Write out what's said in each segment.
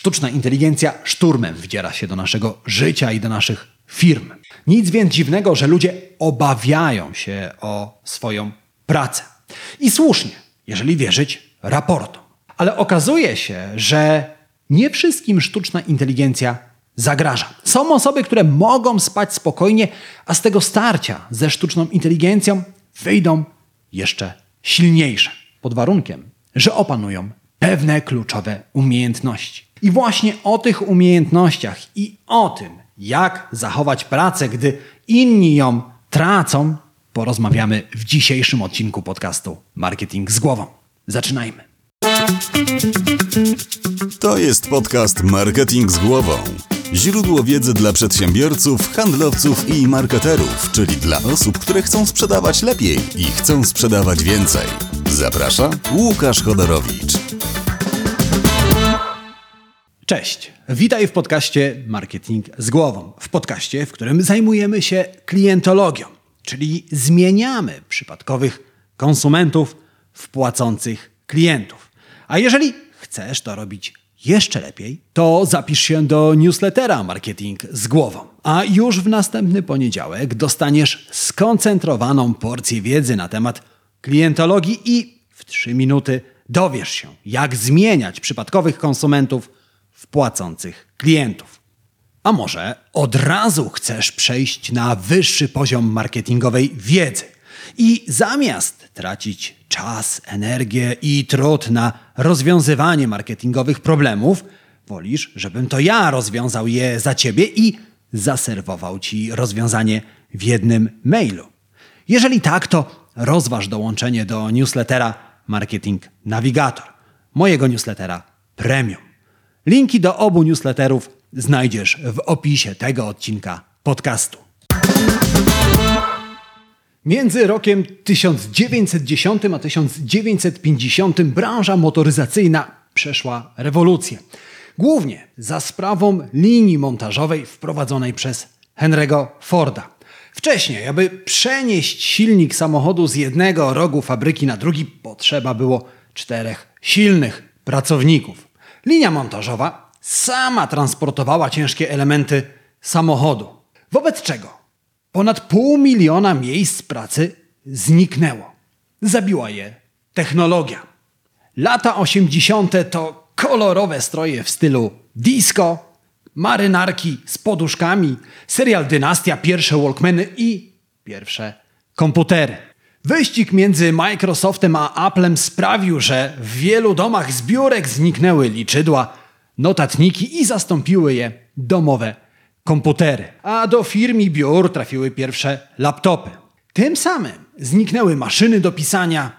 sztuczna inteligencja szturmem wdziera się do naszego życia i do naszych firm. Nic więc dziwnego, że ludzie obawiają się o swoją pracę. I słusznie, jeżeli wierzyć raportom. Ale okazuje się, że nie wszystkim sztuczna inteligencja zagraża. Są osoby, które mogą spać spokojnie, a z tego starcia ze sztuczną inteligencją wyjdą jeszcze silniejsze. Pod warunkiem, że opanują pewne kluczowe umiejętności. I właśnie o tych umiejętnościach i o tym, jak zachować pracę, gdy inni ją tracą, porozmawiamy w dzisiejszym odcinku podcastu Marketing z głową. Zaczynajmy. To jest podcast Marketing z głową. Źródło wiedzy dla przedsiębiorców, handlowców i marketerów, czyli dla osób, które chcą sprzedawać lepiej i chcą sprzedawać więcej. Zaprasza Łukasz Chodorowicz. Cześć, witaj w podcaście Marketing z głową. W podcaście, w którym zajmujemy się klientologią, czyli zmieniamy przypadkowych konsumentów w płacących klientów. A jeżeli chcesz to robić jeszcze lepiej, to zapisz się do newslettera Marketing z głową. A już w następny poniedziałek dostaniesz skoncentrowaną porcję wiedzy na temat klientologii i w 3 minuty dowiesz się, jak zmieniać przypadkowych konsumentów płacących klientów. A może od razu chcesz przejść na wyższy poziom marketingowej wiedzy i zamiast tracić czas, energię i trud na rozwiązywanie marketingowych problemów, wolisz, żebym to ja rozwiązał je za ciebie i zaserwował ci rozwiązanie w jednym mailu. Jeżeli tak, to rozważ dołączenie do newslettera Marketing Navigator, mojego newslettera Premium. Linki do obu newsletterów znajdziesz w opisie tego odcinka podcastu. Między rokiem 1910 a 1950 branża motoryzacyjna przeszła rewolucję. Głównie za sprawą linii montażowej wprowadzonej przez Henry'ego Forda. Wcześniej, aby przenieść silnik samochodu z jednego rogu fabryki na drugi, potrzeba było czterech silnych pracowników. Linia montażowa sama transportowała ciężkie elementy samochodu. Wobec czego ponad pół miliona miejsc pracy zniknęło. Zabiła je technologia. Lata 80. to kolorowe stroje w stylu disco, marynarki z poduszkami, serial Dynastia, pierwsze Walkmany i pierwsze komputery. Wyścig między Microsoftem a Applem sprawił, że w wielu domach z biurek zniknęły liczydła, notatniki i zastąpiły je domowe komputery. A do firm i biur trafiły pierwsze laptopy. Tym samym zniknęły maszyny do pisania,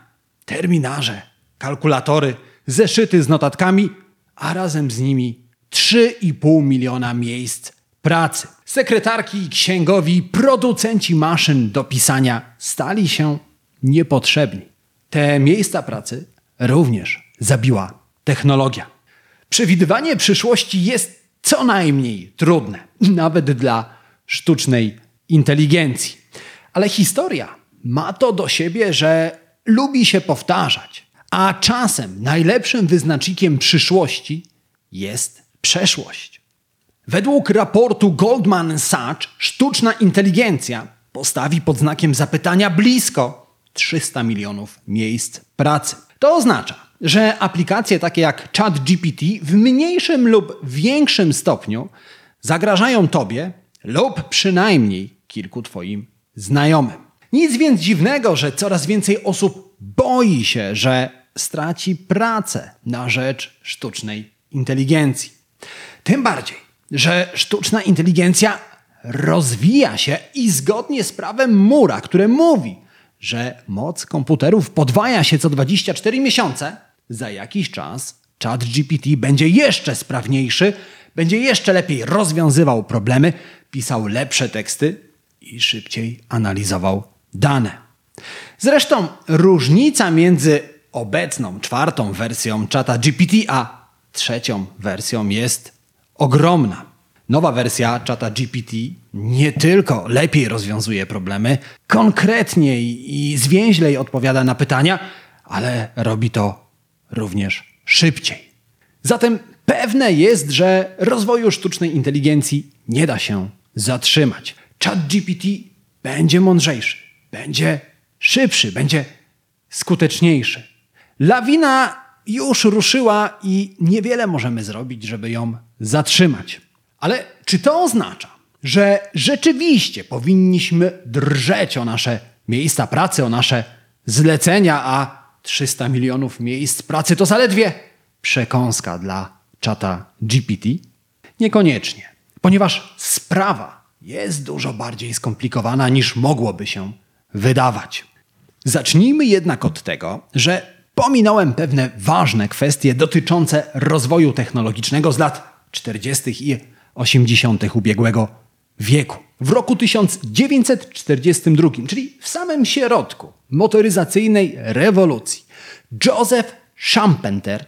terminarze, kalkulatory, zeszyty z notatkami, a razem z nimi 3,5 miliona miejsc pracy. Sekretarki, księgowi, producenci maszyn do pisania stali się niepotrzebni. Te miejsca pracy również zabiła technologia. Przewidywanie przyszłości jest co najmniej trudne, nawet dla sztucznej inteligencji. Ale historia ma to do siebie, że lubi się powtarzać, a czasem najlepszym wyznacznikiem przyszłości jest przeszłość. Według raportu Goldman Sachs sztuczna inteligencja postawi pod znakiem zapytania blisko 300 milionów miejsc pracy. To oznacza, że aplikacje takie jak ChatGPT w mniejszym lub większym stopniu zagrażają Tobie lub przynajmniej kilku Twoim znajomym. Nic więc dziwnego, że coraz więcej osób boi się, że straci pracę na rzecz sztucznej inteligencji. Tym bardziej, że sztuczna inteligencja rozwija się i zgodnie z prawem Mura, które mówi, że moc komputerów podwaja się co 24 miesiące, za jakiś czas ChatGPT będzie jeszcze sprawniejszy, będzie jeszcze lepiej rozwiązywał problemy, pisał lepsze teksty i szybciej analizował dane. Zresztą różnica między obecną czwartą wersją ChatGPT a trzecią wersją jest ogromna. Nowa wersja czata GPT nie tylko lepiej rozwiązuje problemy, konkretniej i zwięźlej odpowiada na pytania, ale robi to również szybciej. Zatem Pewne jest, że rozwoju sztucznej inteligencji nie da się zatrzymać. ChatGPT będzie mądrzejszy, będzie szybszy, będzie skuteczniejszy. Lawina już ruszyła i niewiele możemy zrobić, żeby ją zatrzymać. Ale czy to oznacza, że rzeczywiście powinniśmy drżeć o nasze miejsca pracy, o nasze zlecenia, a 300 milionów miejsc pracy to zaledwie przekąska dla czata GPT? Niekoniecznie, ponieważ sprawa jest dużo bardziej skomplikowana niż mogłoby się wydawać. Zacznijmy jednak od tego, że pominąłem pewne ważne kwestie dotyczące rozwoju technologicznego z lat 40. i 80. ubiegłego wieku. W roku 1942, czyli w samym środku motoryzacyjnej rewolucji, Joseph Schumpeter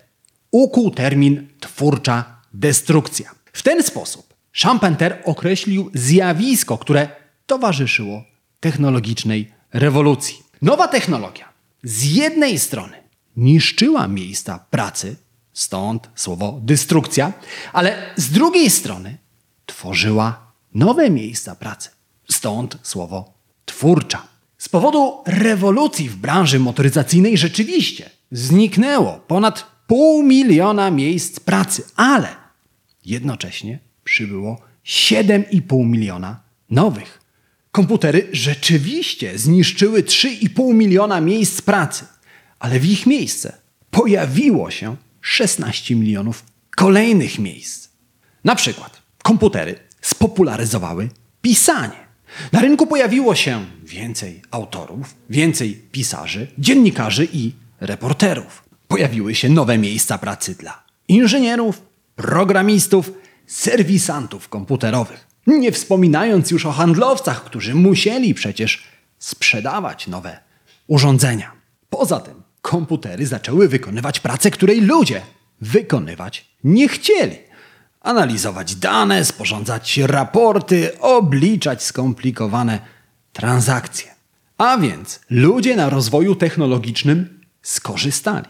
ukuł termin twórcza destrukcja. W ten sposób Schumpeter określił zjawisko, które towarzyszyło technologicznej rewolucji. Nowa technologia z jednej strony niszczyła miejsca pracy, stąd słowo destrukcja, ale z drugiej strony tworzyła nowe miejsca pracy, stąd słowo twórcza. Z powodu rewolucji w branży motoryzacyjnej rzeczywiście zniknęło ponad pół miliona miejsc pracy, ale jednocześnie przybyło 7,5 miliona nowych. Komputery rzeczywiście zniszczyły 3,5 miliona miejsc pracy, ale w ich miejsce pojawiło się 16 milionów kolejnych miejsc. Na przykład komputery spopularyzowały pisanie. Na rynku pojawiło się więcej autorów, więcej pisarzy, dziennikarzy i reporterów. Pojawiły się nowe miejsca pracy dla inżynierów, programistów, serwisantów komputerowych. Nie wspominając już o handlowcach, którzy musieli przecież sprzedawać nowe urządzenia. Poza tym komputery zaczęły wykonywać pracę, której ludzie wykonywać nie chcieli. Analizować dane, sporządzać raporty, obliczać skomplikowane transakcje. A więc ludzie na rozwoju technologicznym skorzystali.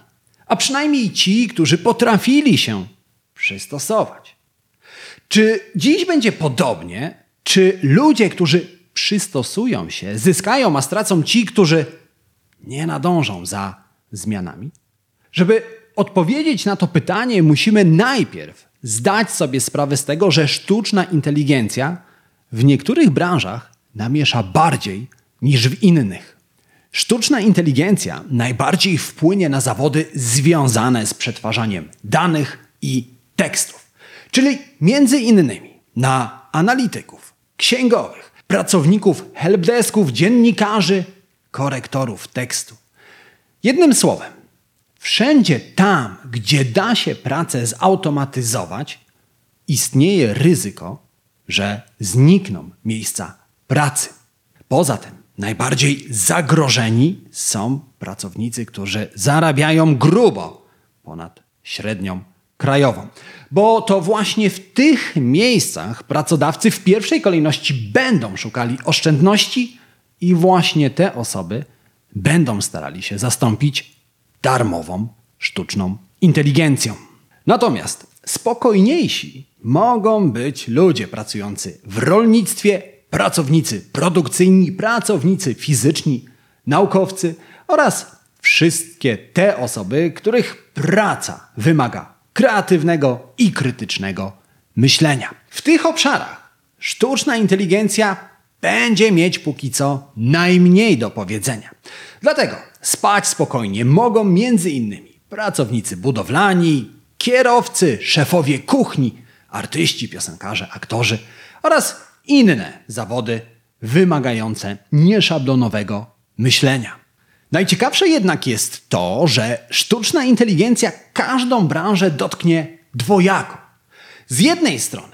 A przynajmniej ci, którzy potrafili się przystosować. Czy dziś będzie podobnie? Czy ludzie, którzy przystosują się, zyskają, a stracą ci, którzy nie nadążą za zmianami? Żeby odpowiedzieć na to pytanie, musimy najpierw zdać sobie sprawę z tego, że sztuczna inteligencja w niektórych branżach namiesza bardziej niż w innych. Sztuczna inteligencja najbardziej wpłynie na zawody związane z przetwarzaniem danych i tekstów, czyli między innymi na analityków, księgowych, pracowników helpdesków, dziennikarzy, korektorów tekstu. Jednym słowem, wszędzie tam, gdzie da się pracę zautomatyzować, istnieje ryzyko, że znikną miejsca pracy. Poza tym, najbardziej zagrożeni są pracownicy, którzy zarabiają grubo ponad średnią krajową. Bo to właśnie w tych miejscach pracodawcy w pierwszej kolejności będą szukali oszczędności i właśnie te osoby będą starali się zastąpić darmową sztuczną inteligencją. Natomiast spokojniejsi mogą być ludzie pracujący w rolnictwie, pracownicy produkcyjni, pracownicy fizyczni, naukowcy oraz wszystkie te osoby, których praca wymaga kreatywnego i krytycznego myślenia. W tych obszarach sztuczna inteligencja będzie mieć póki co najmniej do powiedzenia. Dlatego spać spokojnie mogą między innymi pracownicy budowlani, kierowcy, szefowie kuchni, artyści, piosenkarze, aktorzy oraz inne zawody wymagające nieszablonowego myślenia. Najciekawsze jednak jest to, że sztuczna inteligencja każdą branżę dotknie dwojako. Z jednej strony,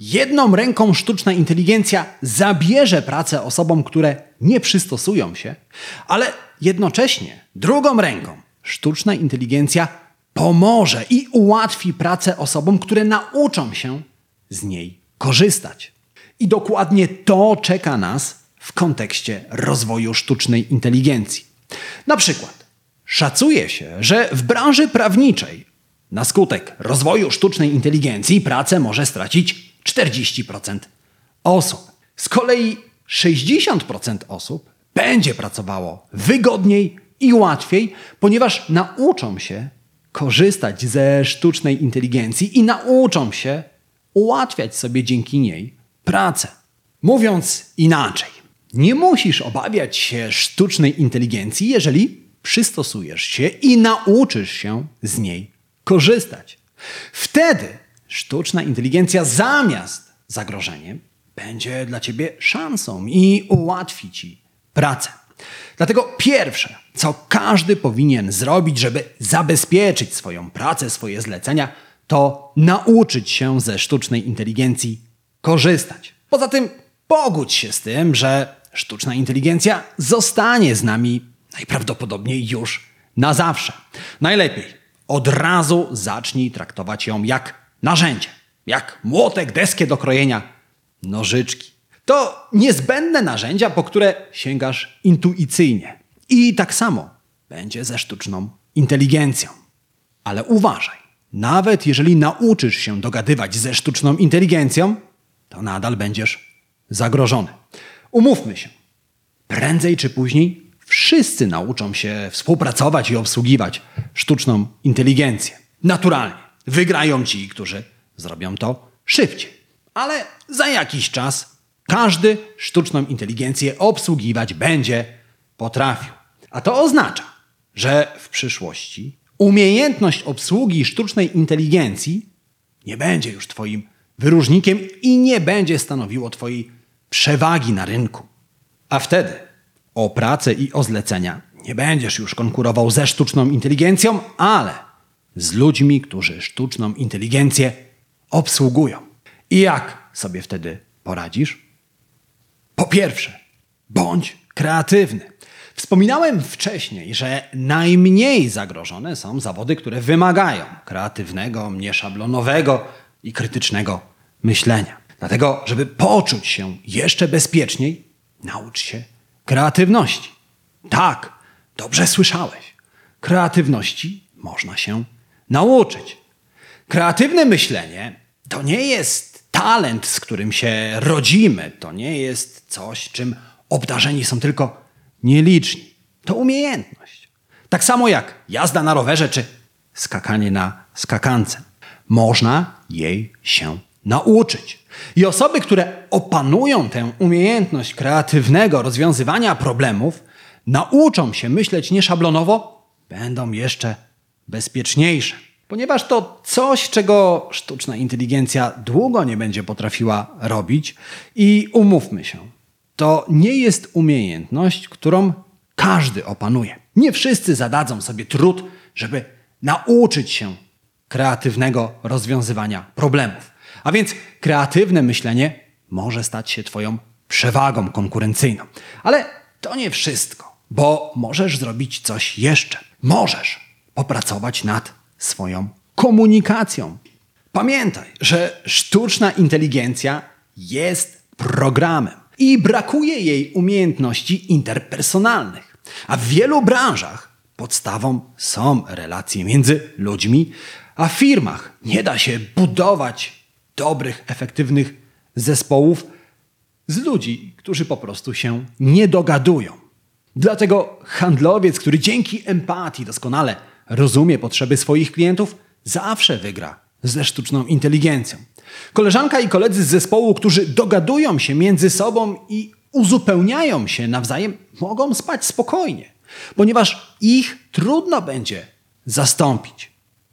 jedną ręką sztuczna inteligencja zabierze pracę osobom, które nie przystosują się, ale jednocześnie drugą ręką sztuczna inteligencja pomoże i ułatwi pracę osobom, które nauczą się z niej korzystać. I dokładnie to czeka nas w kontekście rozwoju sztucznej inteligencji. Na przykład, szacuje się, że w branży prawniczej Na skutek rozwoju sztucznej inteligencji pracę może stracić 40% osób. Z kolei 60% osób będzie pracowało wygodniej i łatwiej, ponieważ nauczą się korzystać ze sztucznej inteligencji i nauczą się ułatwiać sobie dzięki niej pracę. Mówiąc inaczej, nie musisz obawiać się sztucznej inteligencji, jeżeli przystosujesz się i nauczysz się z niej korzystać. Wtedy sztuczna inteligencja zamiast zagrożeniem będzie dla ciebie szansą i ułatwi ci pracę. Dlatego pierwsze, co każdy powinien zrobić, żeby zabezpieczyć swoją pracę, swoje zlecenia, to nauczyć się ze sztucznej inteligencji korzystać. Poza tym pogódź się z tym, że sztuczna inteligencja zostanie z nami najprawdopodobniej już na zawsze. Najlepiej od razu zacznij traktować ją jak narzędzie, jak młotek, deskę do krojenia, nożyczki. To niezbędne narzędzia, po które sięgasz intuicyjnie. I tak samo będzie ze sztuczną inteligencją. Ale uważaj, nawet jeżeli nauczysz się dogadywać ze sztuczną inteligencją, to nadal będziesz zagrożony. Umówmy się, prędzej czy później wszyscy nauczą się współpracować i obsługiwać sztuczną inteligencję. Naturalnie wygrają ci, którzy zrobią to szybciej. Ale za jakiś czas każdy sztuczną inteligencję obsługiwać będzie potrafił. A to oznacza, że w przyszłości umiejętność obsługi sztucznej inteligencji nie będzie już Twoim wyróżnikiem i nie będzie stanowiło Twojej przewagi na rynku. A wtedy o pracę i o zlecenia nie będziesz już konkurował ze sztuczną inteligencją, ale z ludźmi, którzy sztuczną inteligencję obsługują. I jak sobie wtedy poradzisz? Po pierwsze, bądź kreatywny. Wspominałem wcześniej, że najmniej zagrożone są zawody, które wymagają kreatywnego, nieszablonowego i krytycznego myślenia. Dlatego, żeby poczuć się jeszcze bezpieczniej, naucz się kreatywności. Tak, dobrze słyszałeś. Kreatywności można się nauczyć. Kreatywne myślenie to nie jest talent, z którym się rodzimy, to nie jest coś, czym obdarzeni są tylko nieliczni. To umiejętność. Tak samo jak jazda na rowerze czy skakanie na skakance. Można jej się nauczyć. I osoby, które opanują tę umiejętność kreatywnego rozwiązywania problemów, nauczą się myśleć nieszablonowo, będą jeszcze bezpieczniejsze. Ponieważ to coś, czego sztuczna inteligencja długo nie będzie potrafiła robić, i umówmy się, to nie jest umiejętność, którą każdy opanuje. Nie wszyscy zadadzą sobie trud, żeby nauczyć się kreatywnego rozwiązywania problemów. A więc kreatywne myślenie może stać się Twoją przewagą konkurencyjną. Ale to nie wszystko, bo możesz zrobić coś jeszcze. Możesz popracować nad swoją komunikacją. Pamiętaj, że sztuczna inteligencja jest programem i brakuje jej umiejętności interpersonalnych. A w wielu branżach podstawą są relacje między ludźmi, a w firmach nie da się budować dobrych, efektywnych zespołów z ludzi, którzy po prostu się nie dogadują. Dlatego handlowiec, który dzięki empatii doskonale rozumie potrzeby swoich klientów, zawsze wygra ze sztuczną inteligencją. Koleżanka i koledzy z zespołu, którzy dogadują się między sobą i uzupełniają się nawzajem, mogą spać spokojnie, ponieważ ich trudno będzie zastąpić.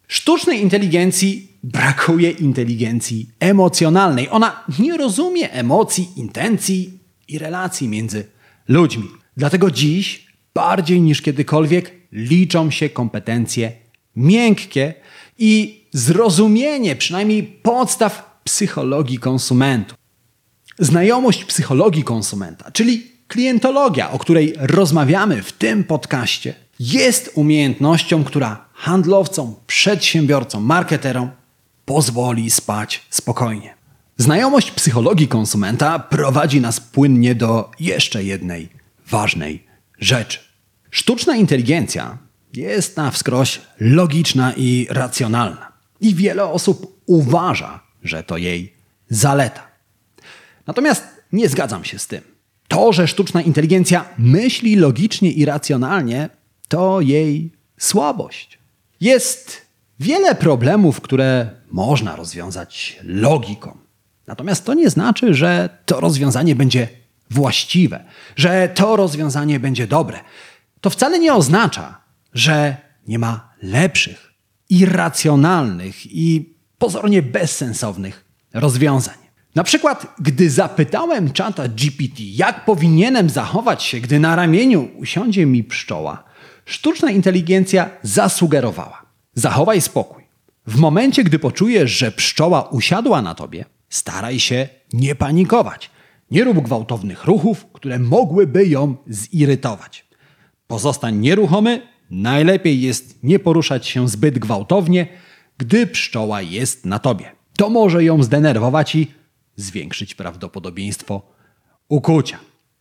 Sztucznej inteligencji brakuje inteligencji emocjonalnej. Ona nie rozumie emocji, intencji i relacji między ludźmi. Dlatego dziś bardziej niż kiedykolwiek liczą się kompetencje miękkie i zrozumienie przynajmniej podstaw psychologii konsumentów. Znajomość psychologii konsumenta, czyli klientologia, o której rozmawiamy w tym podcaście, jest umiejętnością, która handlowcom, przedsiębiorcom, marketerom pozwoli spać spokojnie. Znajomość psychologii konsumenta prowadzi nas płynnie do jeszcze jednej ważnej rzeczy. Sztuczna inteligencja jest na wskroś logiczna i racjonalna. I wiele osób uważa, że to jej zaleta. Natomiast nie zgadzam się z tym. To, że sztuczna inteligencja myśli logicznie i racjonalnie, to jej słabość. Jest wiele problemów, które można rozwiązać logiką. Natomiast to nie znaczy, że to rozwiązanie będzie właściwe, że to rozwiązanie będzie dobre. To wcale nie oznacza, że nie ma lepszych, irracjonalnych i pozornie bezsensownych rozwiązań. Na przykład, gdy zapytałem czata GPT, jak powinienem zachować się, gdy na ramieniu usiądzie mi pszczoła, sztuczna inteligencja zasugerowała: Zachowaj spokój. W momencie, gdy poczujesz, że pszczoła usiadła na tobie, staraj się nie panikować. Nie rób gwałtownych ruchów, które mogłyby ją zirytować. Pozostań nieruchomy, najlepiej jest nie poruszać się zbyt gwałtownie, gdy pszczoła jest na tobie. To może ją zdenerwować i zwiększyć prawdopodobieństwo ukucia.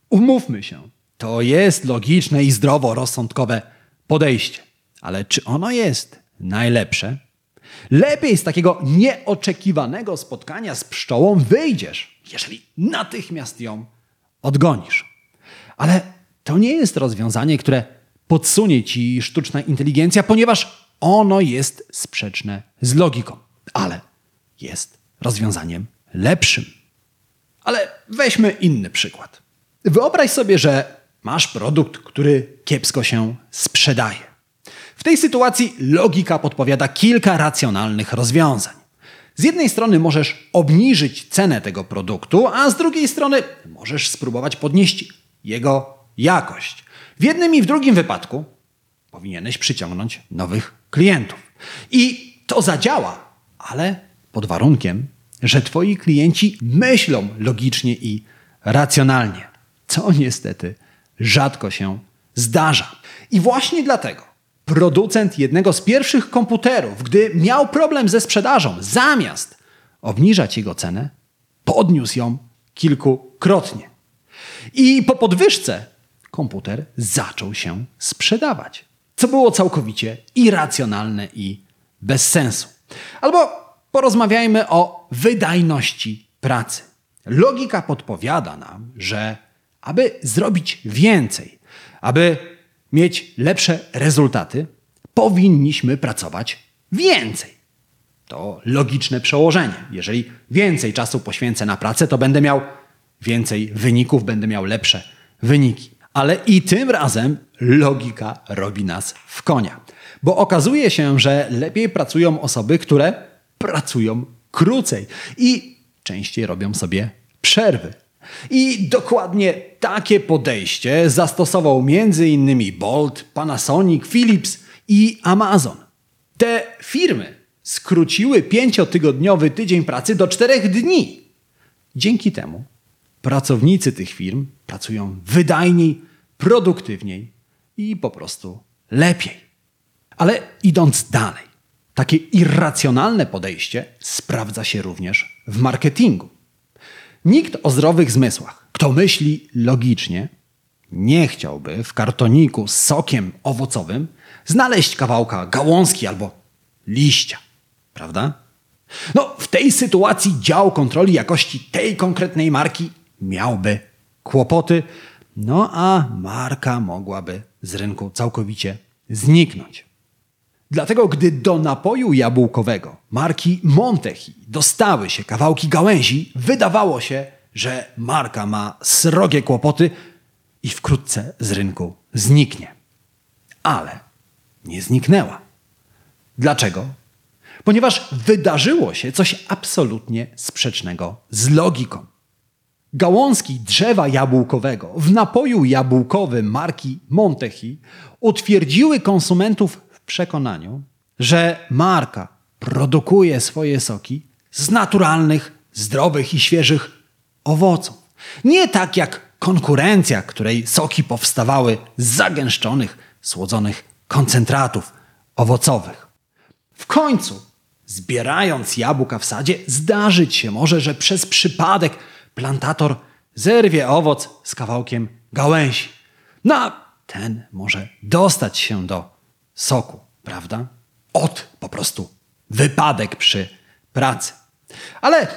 Umówmy się, to jest logiczne i zdroworozsądkowe podejście. Ale czy ono jest najlepsze? Lepiej z takiego nieoczekiwanego spotkania z pszczołą wyjdziesz, jeżeli natychmiast ją odgonisz. Ale to nie jest rozwiązanie, które podsunie ci sztuczna inteligencja, ponieważ ono jest sprzeczne z logiką, ale jest rozwiązaniem lepszym. Ale weźmy inny przykład. Wyobraź sobie, że masz produkt, który kiepsko się sprzedaje. W tej sytuacji logika podpowiada kilka racjonalnych rozwiązań. Z jednej strony możesz obniżyć cenę tego produktu, a z drugiej strony możesz spróbować podnieść jego jakość. W jednym i w drugim wypadku powinieneś przyciągnąć nowych klientów. I to zadziała, ale pod warunkiem, że twoi klienci myślą logicznie i racjonalnie, co niestety rzadko się zdarza. I właśnie dlatego producent jednego z pierwszych komputerów, gdy miał problem ze sprzedażą, zamiast obniżać jego cenę, podniósł ją kilkukrotnie. I po podwyżce komputer zaczął się sprzedawać, co było całkowicie irracjonalne i bez sensu. Albo porozmawiajmy o wydajności pracy. Logika podpowiada nam, że aby zrobić więcej, aby mieć lepsze rezultaty, powinniśmy pracować więcej. To logiczne przełożenie. Jeżeli więcej czasu poświęcę na pracę, to będę miał więcej wyników, będę miał lepsze wyniki. Ale i tym razem logika robi nas w konia. Bo okazuje się, że lepiej pracują osoby, które pracują krócej i częściej robią sobie przerwy. I dokładnie takie podejście zastosował m.in. Bolt, Panasonic, Philips i Amazon. Te firmy skróciły pięciotygodniowy tydzień pracy do czterech dni. Dzięki temu pracownicy tych firm pracują wydajniej, produktywniej i po prostu lepiej. Ale idąc dalej, takie irracjonalne podejście sprawdza się również w marketingu. Nikt o zdrowych zmysłach, kto myśli logicznie, nie chciałby w kartoniku z sokiem owocowym znaleźć kawałka gałązki albo liścia, prawda? No, w tej sytuacji dział kontroli jakości tej konkretnej marki miałby kłopoty, no a marka mogłaby z rynku całkowicie zniknąć. Dlatego, gdy do napoju jabłkowego marki Montechi dostały się kawałki gałęzi, wydawało się, że marka ma srogie kłopoty i wkrótce z rynku zniknie. Ale nie zniknęła. Dlaczego? Ponieważ wydarzyło się coś absolutnie sprzecznego z logiką. Gałązki drzewa jabłkowego w napoju jabłkowym marki Montechi utwierdziły konsumentów w przekonaniu, że marka produkuje swoje soki z naturalnych, zdrowych i świeżych owoców. Nie tak jak konkurencja, której soki powstawały z zagęszczonych, słodzonych koncentratów owocowych. W końcu, zbierając jabłka w sadzie, zdarzyć się może, że przez przypadek plantator zerwie owoc z kawałkiem gałęzi. No a ten może dostać się do soku, prawda? Od po prostu wypadek przy pracy. Ale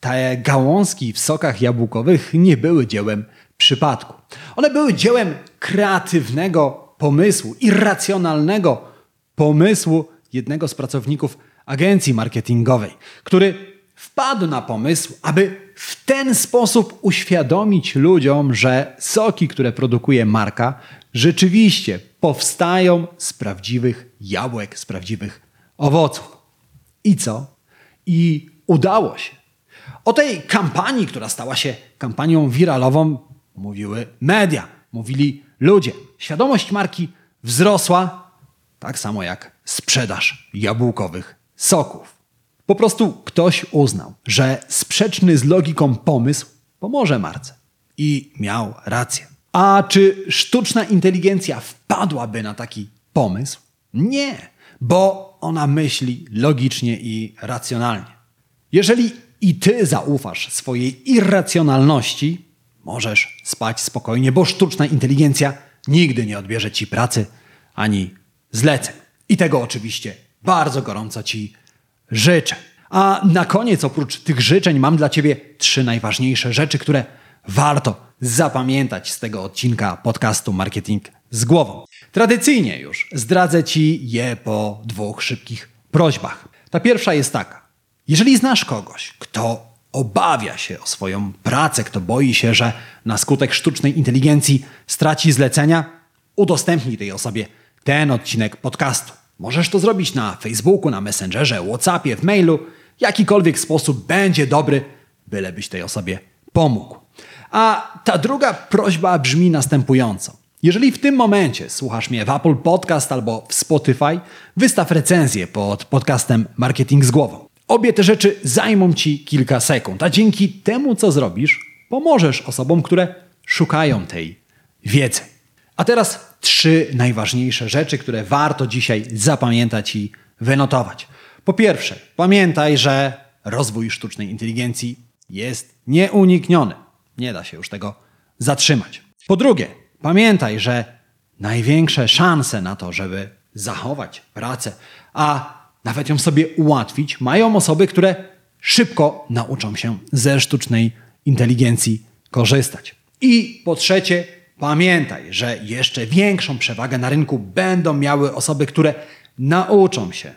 te gałązki w sokach jabłkowych nie były dziełem przypadku. One były dziełem kreatywnego pomysłu, irracjonalnego pomysłu jednego z pracowników agencji marketingowej, który wpadł na pomysł, aby w ten sposób uświadomić ludziom, że soki, które produkuje marka, rzeczywiście powstają z prawdziwych jabłek, z prawdziwych owoców. I co? I udało się. O tej kampanii, która stała się kampanią wiralową, mówiły media, mówili ludzie. Świadomość marki wzrosła, tak samo jak sprzedaż jabłkowych soków. Po prostu ktoś uznał, że sprzeczny z logiką pomysł pomoże marce. I miał rację. A czy sztuczna inteligencja wpadłaby na taki pomysł? Nie, bo ona myśli logicznie i racjonalnie. Jeżeli i ty zaufasz swojej irracjonalności, możesz spać spokojnie, bo sztuczna inteligencja nigdy nie odbierze ci pracy ani zleceń. I tego oczywiście bardzo gorąco ci życzę. A na koniec, oprócz tych życzeń, mam dla ciebie trzy najważniejsze rzeczy, które warto zapamiętać z tego odcinka podcastu Marketing z głową. Tradycyjnie już zdradzę ci je po dwóch szybkich prośbach. Ta pierwsza jest taka. Jeżeli znasz kogoś, kto obawia się o swoją pracę, kto boi się, że na skutek sztucznej inteligencji straci zlecenia, udostępnij tej osobie ten odcinek podcastu. Możesz to zrobić na Facebooku, na Messengerze, WhatsAppie, w mailu. Jakikolwiek sposób będzie dobry, bylebyś tej osobie pomógł. A ta druga prośba brzmi następująco. Jeżeli w tym momencie słuchasz mnie w Apple Podcast albo w Spotify, wystaw recenzję pod podcastem Marketing z głową. Obie te rzeczy zajmą Ci kilka sekund, a dzięki temu, co zrobisz, pomożesz osobom, które szukają tej wiedzy. A teraz trzy najważniejsze rzeczy, które warto dzisiaj zapamiętać i wynotować. Po pierwsze, pamiętaj, że rozwój sztucznej inteligencji jest nieunikniony. Nie da się już tego zatrzymać. Po drugie, pamiętaj, że największe szanse na to, żeby zachować pracę, a nawet ją sobie ułatwić, mają osoby, które szybko nauczą się ze sztucznej inteligencji korzystać. I po trzecie, pamiętaj, że jeszcze większą przewagę na rynku będą miały osoby, które nauczą się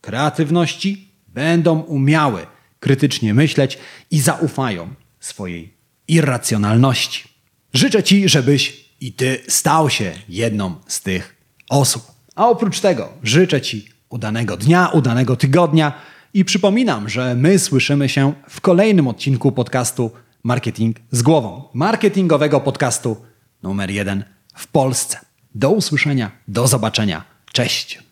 kreatywności, będą umiały krytycznie myśleć i zaufają swojej irracjonalności. Życzę Ci, żebyś i Ty stał się jedną z tych osób. A oprócz tego życzę Ci udanego dnia, udanego tygodnia i przypominam, że my słyszymy się w kolejnym odcinku podcastu Marketing z głową. Marketingowego podcastu numer jeden w Polsce. Do usłyszenia, do zobaczenia. Cześć.